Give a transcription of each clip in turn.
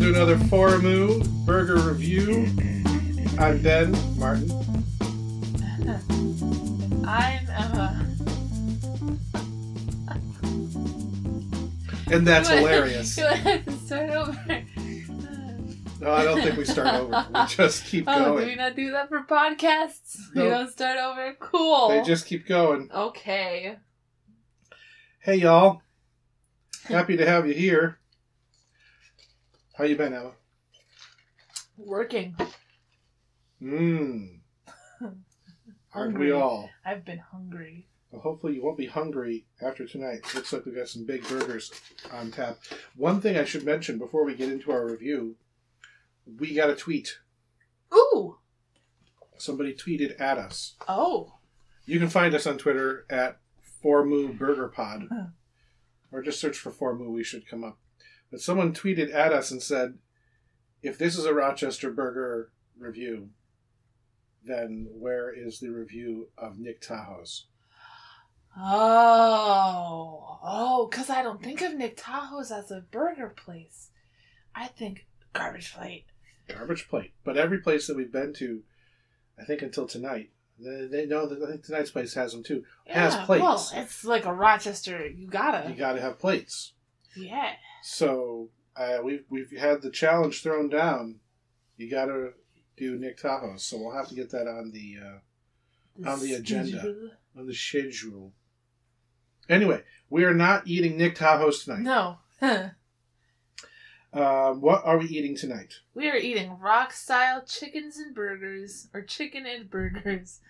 Welcome to another Foramu Burger Review. I'm Ben Martin. I'm Emma. And that's hilarious. You want to start over? No, I don't think we start over. We just keep Oh, do we going. not do that for podcasts? No. We don't start over? Cool. They just keep going. Okay. Hey, y'all. Happy to have you here. How you been, Emma? Working. Mmm. Aren't we Hungry. all? I've been hungry. Well, hopefully you won't be hungry after tonight. Looks like we got some big burgers on tap. One thing I should mention before we get into our review, we got a tweet. Ooh. Somebody tweeted at us. Oh. You can find us on Twitter at Formu Burger Pod, or just search for Formu. We should come up. But someone tweeted at us and said, "If this is a Rochester burger review, then where is the review of Nick Tahou's?" Oh. Oh, because I don't think of Nick Tahou's as a burger place. I think garbage plate. Garbage plate. But every place that we've been to, I think until tonight, they, they know that I think tonight's place has them too. Has plates. Well, it's like a Rochester. You gotta. You got to have plates. yeah. So uh, we've we've had the challenge thrown down. You got to do Nick Tahou's, so we'll have to get that on the uh, On the agenda. on the schedule. Anyway, we are not eating Nick Tahou's tonight. No. Um, what are we eating tonight? we are eating rock style chickens and burgers, or chicken and burgers.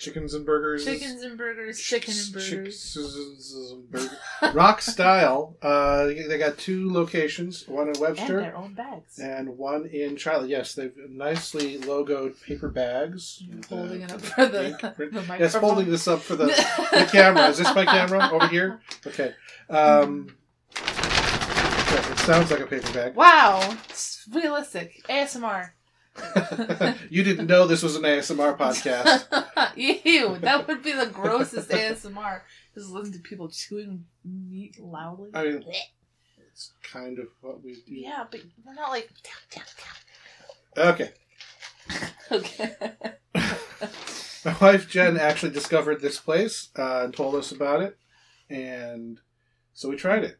Chickens and burgers. Chickens and burgers, chicken and burgers. Chickens and burgers. Rock style. Uh, they got two locations, one in And Webster their own bags. and one in Charlotte. Yes, they've nicely logoed paper bags. I'm holding uh, it up for the, the microphone. Yes, holding this up for the, the camera. Is this my camera over here? Okay. Um, yeah, it sounds like a paper bag. Wow, it's realistic ASMR. you didn't know this was an ASMR podcast. Ew, that would be the grossest ASMR. Just listen to people chewing meat loudly. I mean, it's kind of what we do. yeah, but we're not like. Okay. Okay. My wife Jen actually discovered this place uh, and told us about it, and so we tried it.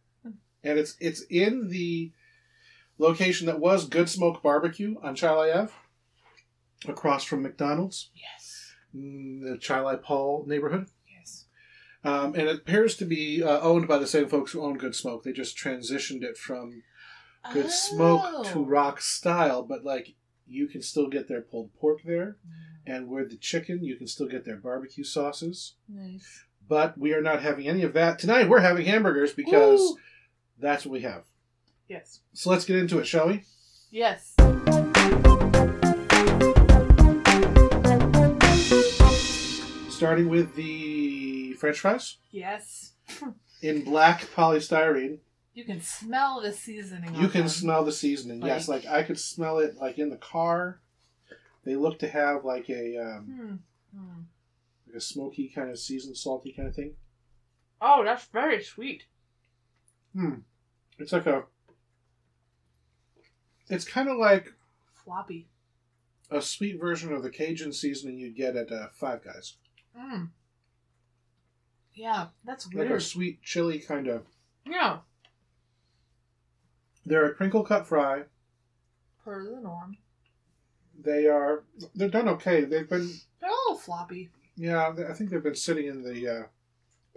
And it's it's in the location that was Good Smoke Barbecue on Chili Ave, across from McDonald's, yes. in the Chili Paul neighborhood. Yes. Um, and it appears to be uh, owned by the same folks who own Good Smoke. They just transitioned it from Good Oh. Smoke to Rock Style, but like you can still get their pulled pork there, and with the chicken, you can still get their barbecue sauces. Nice. But we are not having any of that tonight. We're having hamburgers because Ooh. that's what we have. Yes. So let's get into it, shall we? Yes. Starting with the French fries Yes. in black polystyrene. You can smell the seasoning. You on can them. smell the seasoning. yes, like I could smell it like in the car. They look to have like a um, Hmm. Hmm. like a smoky kind of seasoned salty kind of thing. Oh, that's very sweet. Hmm. It's like a. It's kind of like Floppy. a sweet version of the Cajun seasoning you'd get at uh, Five Guys. Mm. Yeah, that's weird. Like a sweet chili kind of. yeah. They're a crinkle cut fry. Per the norm. They are. They're done okay. They've been. They're a little floppy. Yeah, I think they've been sitting in the uh,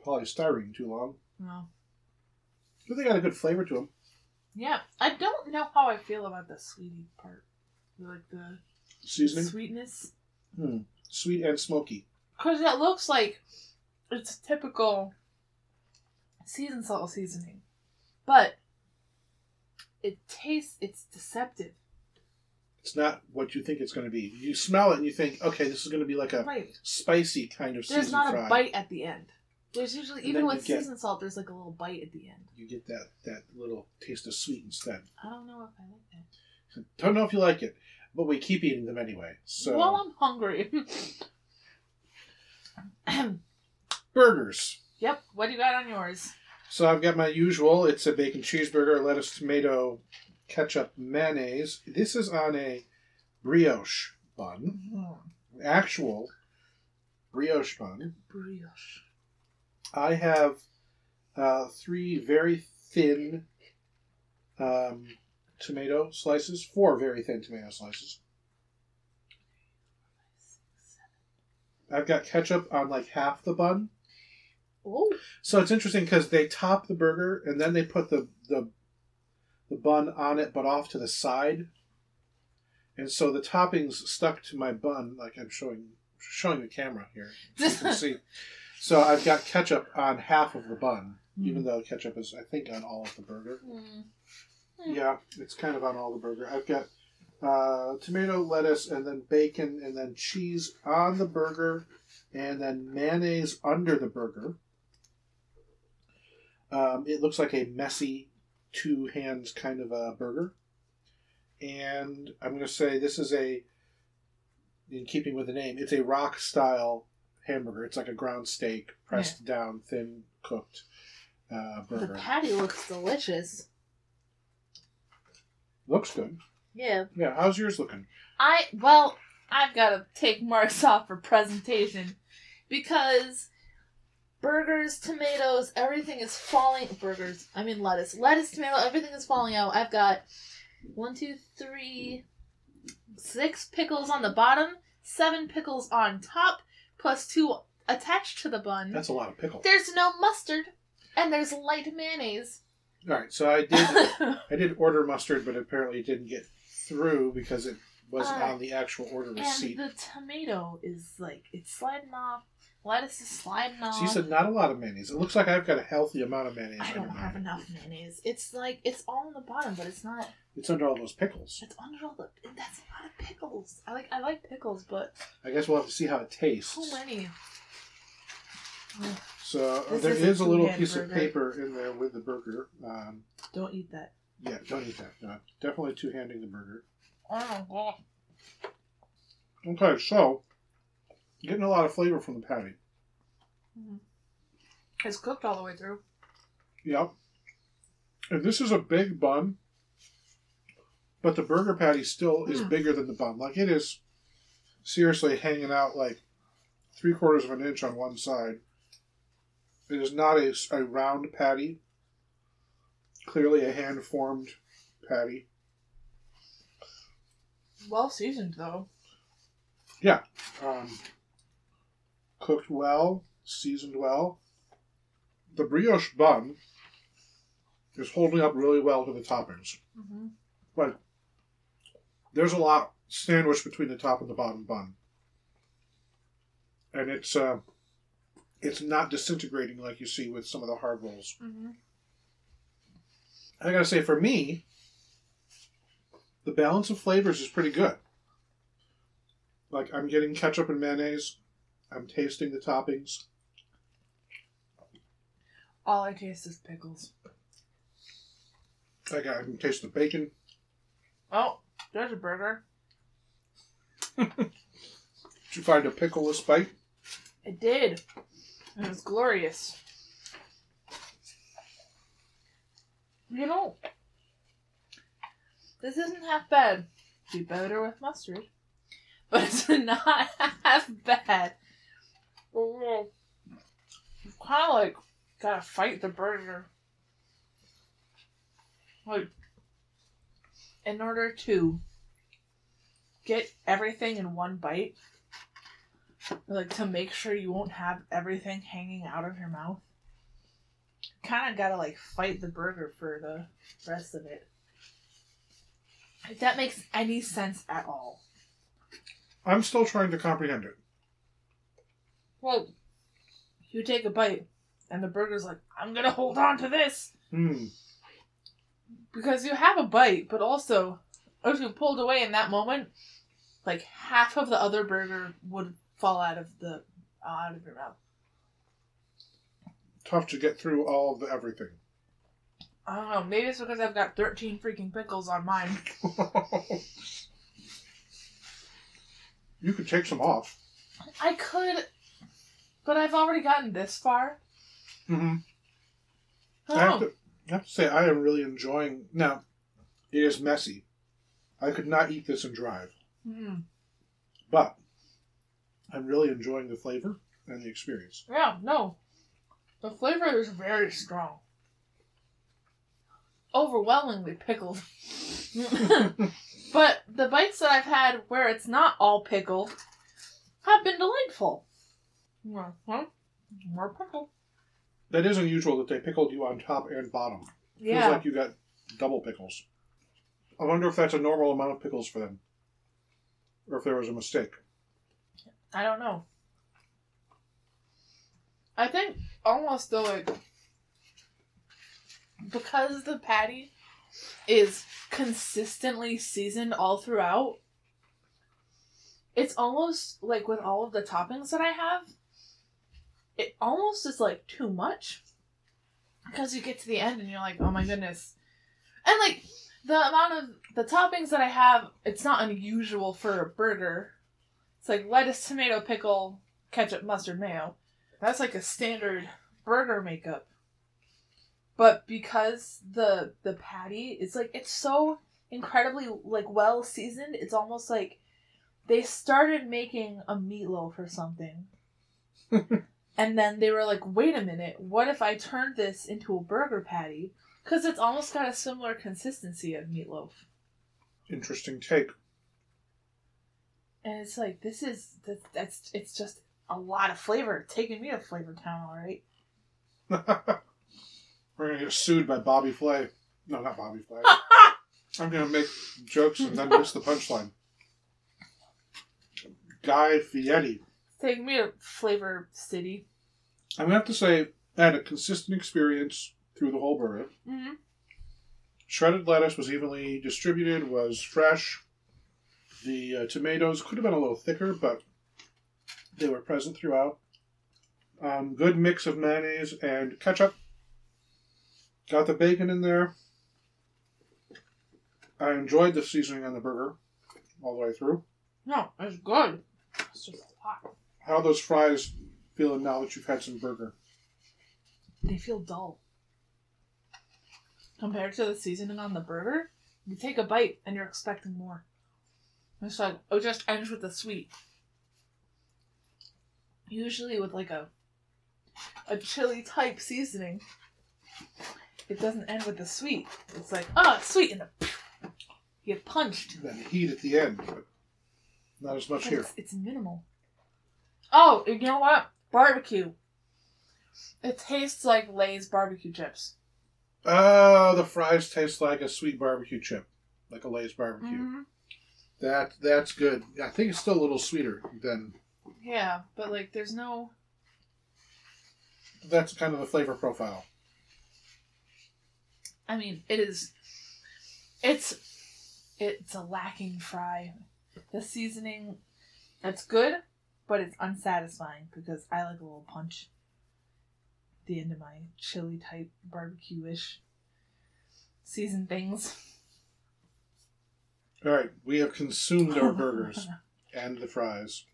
polystyrene too long. No. But they got a good flavor to them. Yeah, I don't know how I feel about the sweetie part. Like the Seasoning, sweetness. hmm. sweet and smoky. Because it looks like it's typical season salt seasoning. But it tastes, it's deceptive. It's not what you think it's going to be. You smell it and you think, okay, this is going to be like a Right. spicy kind of seasoning. There's not fry. a bite at the end. There's usually, And even with seasoned salt, there's like a little bite at the end. You get that that little taste of sweet instead. I don't know if I like that. Don't know if you like it, but we keep eating them anyway. So Well, I'm hungry. burgers. yep. What do you got on yours? So I've got my usual. It's a bacon cheeseburger, lettuce, tomato, ketchup, mayonnaise. This is on a brioche bun, mm-hmm. actual brioche bun. Brioche. I have uh, three very thin um, tomato slices, four very thin tomato slices. I've got ketchup on like half the bun. Oh. So it's interesting because they top the burger and then they put the, the the bun on it, but off to the side, and so the toppings stuck to my bun, like I'm showing showing the camera here. You can see. So I've got ketchup on half of the bun, even though ketchup is, I think, on all of the burger. Mm. Yeah, it's kind of on all the burger. I've got uh, tomato, lettuce, and then bacon, and then cheese on the burger, and then mayonnaise under the burger. Um, it looks like a messy, two hands kind of a burger. And I'm going to say this is a, in keeping with the name, it's a rock style hamburger. It's like a ground steak, pressed down, thin cooked uh, The burger. patty looks delicious. Looks good. Yeah. Yeah, how's yours looking? I well, I've got to take marks off for presentation because burgers, tomatoes, everything is falling. Burgers, I mean lettuce, lettuce, tomato, everything is falling out. I've got one, two, three, six pickles on the bottom, seven pickles on top, plus two attached to the bun. That's a lot of pickle. There's no mustard, and there's light mayonnaise. All right, so I did I did order mustard, but apparently it didn't get through because it wasn't Uh, on the actual order and receipt. the tomato is like it's sliding off. Lettuce is sliding. So you said not a lot of mayonnaise. It looks like I've got a healthy amount of mayonnaise. I don't have enough mayonnaise. It's like it's all on the bottom, but it's not. It's under all those pickles. It's under all the. That's a lot of pickles. I like I like pickles, but I guess we'll have to see how it tastes. so many. So uh, there is a little piece of paper in there with the burger. Um, Don't eat that. yeah, don't eat that. No, definitely two handing the burger. Oh, Okay, so getting a lot of flavor from the patty. it's cooked all the way through. Yep. And this is a big bun, but the burger patty still is Mm. bigger than the bun. Like it is seriously hanging out like three quarters of an inch on one side. It is not a, a round patty. Clearly a hand formed patty. Well seasoned though. Yeah. Um, cooked well, seasoned well. The brioche bun is holding up really well to the toppings. Mm-hmm. but there's a lot sandwiched between the top and the bottom bun, and it's uh, it's not disintegrating like you see with some of the hard rolls. Mm-hmm. I gotta say, for me, the balance of flavors is pretty good. Like I'm getting ketchup and mayonnaise. I'm tasting the toppings. All I taste is pickles. I got I can taste the bacon. Oh, there's a burger. Did you find a pickleless bite? I did. It was glorious. You know, this isn't half bad. Be better with mustard, but it's not half bad. Mm-hmm. You kind of like gotta fight the burger. Like, in order to get everything in one bite, like to make sure you won't have everything hanging out of your mouth. Kind of gotta like fight the burger for the rest of it. If that makes any sense at all. I'm still trying to comprehend it. Well, you take a bite, and the burger's like, I'm gonna hold on to this Hmm. because you have a bite, but also if you pulled away in that moment, like half of the other burger would fall out of the out of your mouth. Tough to get through all of the everything. I don't know. Maybe it's because I've got 13 freaking pickles on mine. you could take some off. I could, but I've already gotten this far. Mm-hmm. I have to, I have to say, I am really enjoying. Now, It is messy. I could not eat this and drive, Mm. but I'm really enjoying the flavor and the experience. Yeah, no. The flavor is very strong. Overwhelmingly pickled. but the bites that I've had where it's not all pickled have been delightful. Uh-huh. More, more, more pickle. That is unusual that they pickled you on top and bottom. Feels like you got double pickles. I wonder if that's a normal amount of pickles for them. Or if there was a mistake. I don't know. I think almost though like because the patty is consistently seasoned all throughout, it's almost like with all of the toppings that I have, it almost is like too much. Because you get to the end and you're like, oh my goodness. And like the amount of the toppings that I have, it's not unusual for a burger. It's like lettuce, tomato, pickle, ketchup, mustard, mayo. That's like a standard burger makeup. But because the the patty is like it's so incredibly like well seasoned, it's almost like they started making a meatloaf or something. and then they were like, "Wait a minute, what if I turned this into a burger patty?" Cuz it's almost got a similar consistency of meatloaf. Interesting take. And it's like this is that, that's it's just a lot of flavor. Taking me to Flavor Town, all right. We're gonna get sued by Bobby Flay. No, not Bobby Flay. I'm gonna make jokes and then miss the punchline. Guy Fieri. Taking me to Flavor City. I'm gonna have to say, I had a consistent experience through the whole burger. Mm-hmm. Shredded lettuce was evenly distributed, was fresh. The uh, tomatoes could have been a little thicker, but they were present throughout. Um, good mix of mayonnaise and ketchup. Got the bacon in there. I enjoyed the seasoning on the burger all the way through. No, it's good. It's just hot. How are those fries feeling now that you've had some burger? They feel dull. Compared to the seasoning on the burger, you take a bite and you're expecting more. It's like it just ends with the sweet. Usually with like a a chili type seasoning, it doesn't end with the sweet. It's like, oh, it's sweet, and you get punched. That heat at the end, but not as much But here. It's, it's minimal. Oh, you know what? Barbecue. It tastes like Lay's barbecue chips. Oh, the fries taste like a sweet barbecue chip, like a Lay's barbecue. Mhm. That that's good. I think it's still a little sweeter than Yeah, but like, there's no. that's kind of the flavor profile. I mean, it is. It's. It's a lacking fry. The seasoning, it's good, but it's unsatisfying because I like a little punch. at The end of my chili type barbecue ish season things. All right, we have consumed our burgers and the fries.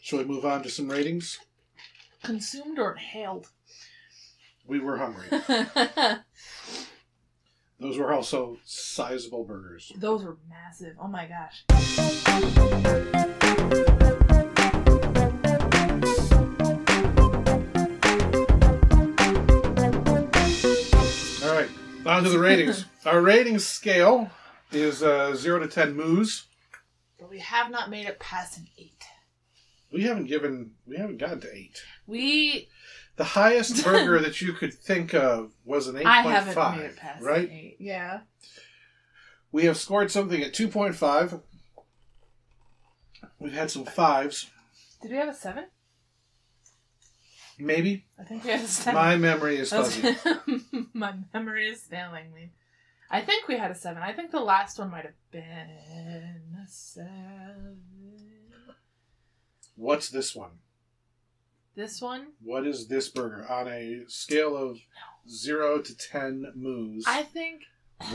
Shall we move on to some ratings? Consumed or inhaled? We were hungry. Those were also sizable burgers. Those were massive. Oh my gosh. To the ratings. Our rating scale is uh, zero to ten moos. But we have not made it past an eight. We haven't given, we haven't gotten to eight. We The highest burger that you could think of was an eight point five, I haven't made it past right? an eight. Yeah. We have scored something at two point five. We've had some fives, Did we have a seven? Maybe. I think we had a seven. My memory is fuzzy. My memory is failing me. I think we had a seven. I think the last one might have been a seven. What's this one? This one, What is this burger on a scale of zero to ten moos? I think,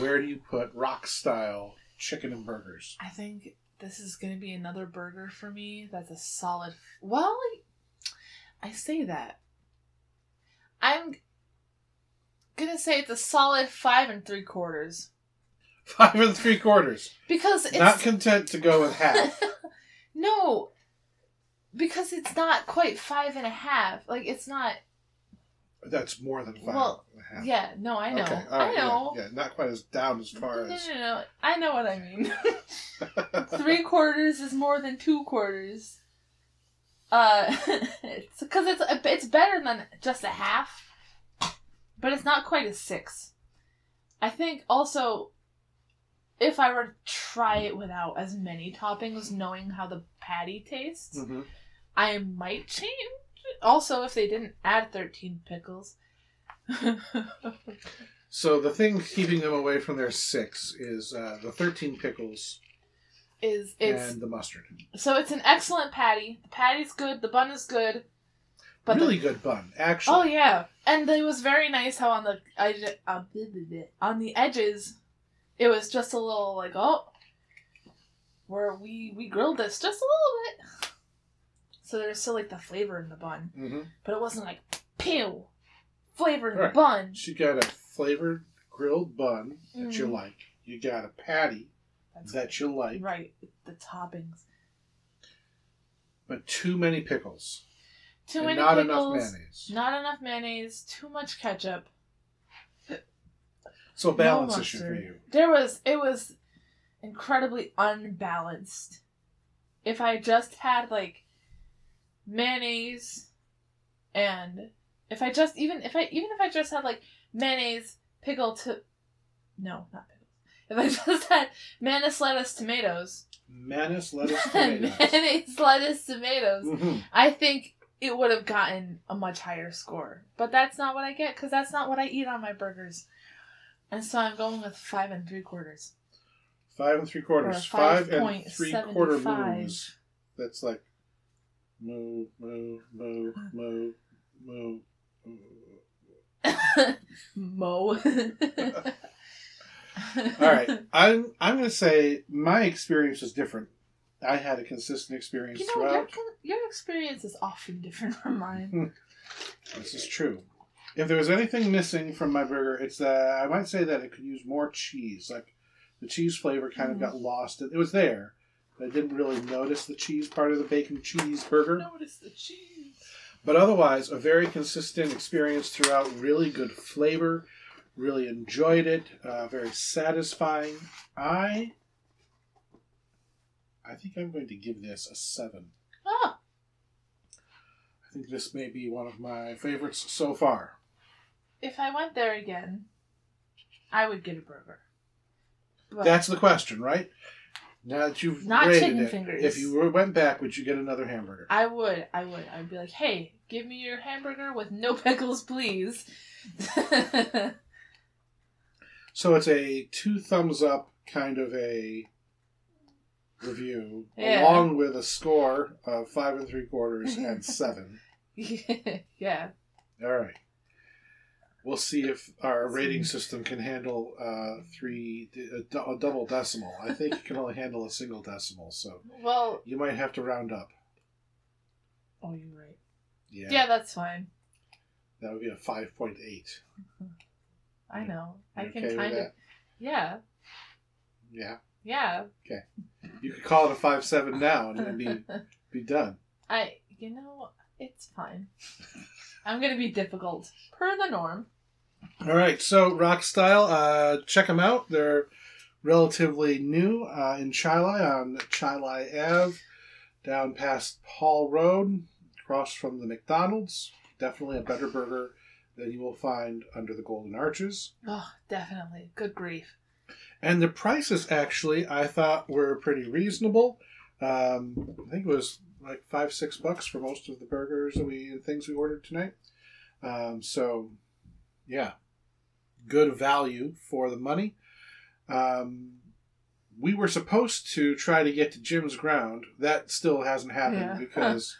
Where do you put rock style chicken and burgers? I think this is gonna be another burger for me. That's a solid. Well, I say that. I'm gonna say it's a solid five and three quarters. Five and three quarters. because it's Not content to go with half. no, because it's not quite five and a half. Like it's not. That's more than five Well, and a half. Yeah, no, I know. Okay, all right, I know. Yeah, yeah, not quite as down as No, far no, as. no, no. I know what I mean. Three quarters is more than two quarters. Uh, it's because it's it's better than just a half, but it's not quite a six. I think also, if I were to try it without as many toppings, knowing how the patty tastes, Mhm. I might change. Also, if they didn't add thirteen pickles. So the thing keeping them away from their six is uh, the thirteen pickles is it's and the mustard. So it's an excellent patty. The patty's good. The bun is good. But really the, good bun, actually. oh yeah, and it was very nice how on the edge- uh, on the edges, it was just a little like oh, where we we grilled this just a little bit. So there's still like the flavor in the bun, hmm but it wasn't like pew, flavor in Right. the bun. You got a flavored grilled bun that you Mhm. like. You got a patty that you like, right. The toppings. but too many pickles. Too and many not pickles. enough mayonnaise. Not enough mayonnaise. Too much ketchup. So a balance No issue for you. There was it was incredibly unbalanced. If I just had like mayonnaise and if I just even if I even if I just had like mayonnaise, pickle to no, not pickles. If I just had mayonnaise, lettuce, tomatoes, Mayonnaise, lettuce, tomatoes. mayonnaise, lettuce, tomatoes, hmm I think it would have gotten a much higher score. But that's not what I get because that's not what I eat on my burgers. And so I'm going with five and three quarters. Five and three quarters. Or Five and three quarter 5.75. moves. That's like moo, moo, moo, moo, moo. moo. Mo. All right, I'm I'm gonna say my experience was different. I had a consistent experience You know, your, throughout. your experience is often different from mine. This is true. If there was anything missing from my burger, it's that I might say that it could use more cheese. Like the cheese flavor kind of Mhm. got lost. It was there, but I didn't really notice the cheese part of the bacon cheese burger. Notice the cheese. But otherwise, a very consistent experience throughout. Really good flavor. Really enjoyed it. Uh, very satisfying. I, I think I'm going to give this a seven. Oh, I think this may be one of my favorites so far. if I went there again, I would get a burger. But That's the question, right? Now that you've Not rated chicken it, fingers. if you went back, would you get another hamburger? I would, I would. I'd be like, hey, give me your hamburger with no pickles, please. So it's a two thumbs up kind of a review, Yeah. along with a score of five and three quarters and seven. yeah. All right. We'll see if our rating system can handle uh, three a, a double decimal. I think it can only handle a single decimal, so Well, you might have to round up. oh, you're right. Yeah, Yeah, that's fine. that would be a five point eight. I know. I can okay kind of. Yeah. Yeah. Yeah, Okay. you could call it a five seven now, and be be done. I, you know, it's fine. I'm gonna be difficult per the norm. All right, so Rock Style, uh, check them out. They're relatively new uh, in Chili on Chili Ave, down past Paul Road, across from the McDonald's. Definitely a better burger than you will find under the Golden Arches. Oh, definitely. Good grief. And the prices actually, I thought were pretty reasonable. Um, I think it was like five, six bucks for most of the burgers that we things we ordered tonight. Um, so, yeah, good value for the money. Um, we were supposed to try to get to Jim's Ground. That still hasn't happened Yeah. because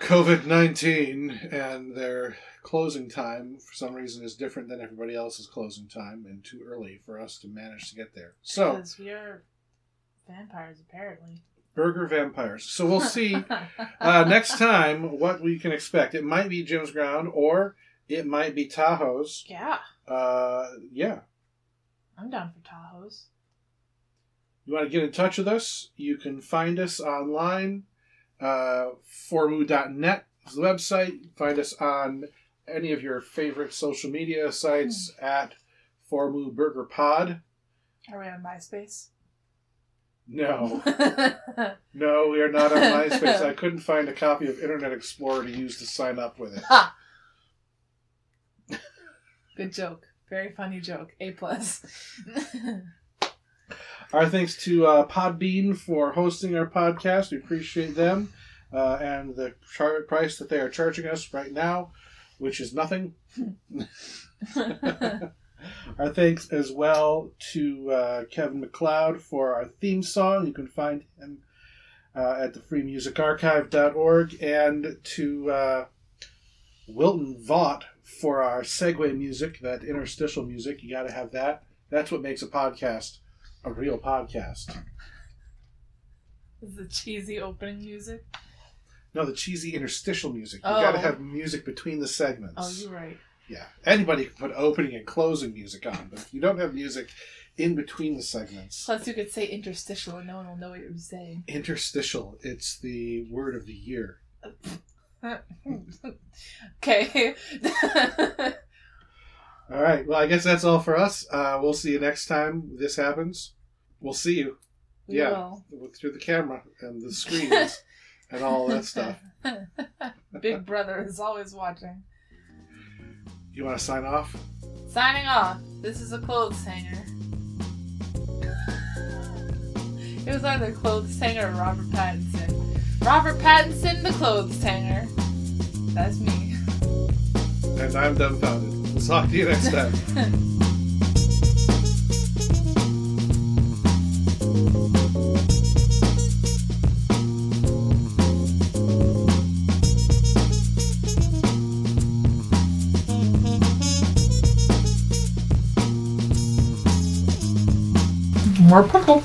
COVID 19 and their closing time, for some reason, is different than everybody else's closing time and too early for us to manage to get there. So, Because we are vampires, apparently. Burger Vampires. So, we'll see uh, next time what we can expect. It might be Jim's Ground or it might be Tahou's. yeah. Uh, yeah. I'm down for Tahou's. You want to get in touch with us? You can find us online. Uh, formu.net is the website. Find us on any of your favorite social media sites at Formu Burger Pod. Are we on MySpace? No, no, we are not on MySpace. I couldn't find a copy of Internet Explorer to use to sign up with it. ha! Good joke. Very funny joke. A plus. Our thanks to uh, Podbean for hosting our podcast. We appreciate them uh, and the char- price that they are charging us right now, which is nothing. our thanks as well to uh, Kevin MacLeod for our theme song. You can find him uh, at the freemusicarchive.org and to uh, Wilton Vaught for our segue music, that interstitial music. You got to have that. That's what makes a podcast a real podcast. Is the cheesy opening music? No, the cheesy interstitial music. You Oh. got to have music between the segments. Oh, you're right. Yeah, anybody can put opening and closing music on, but if you don't have music in between the segments, Plus, you could say interstitial and no one will know what you're saying. interstitial. It's the word of the year. okay. All right. Well, I guess that's all for us. Uh, we'll see you next time this happens. We'll see you We Yeah. will. with- through the camera and the screens and all that stuff. Big Brother is always watching. You want to sign off? Signing off. This is a clothes hanger. It was either clothes hanger or Robert Pattinson. Robert Pattinson, the clothes hanger. That's me. And I'm dumbfounded. We'll talk to you next time. More pickle.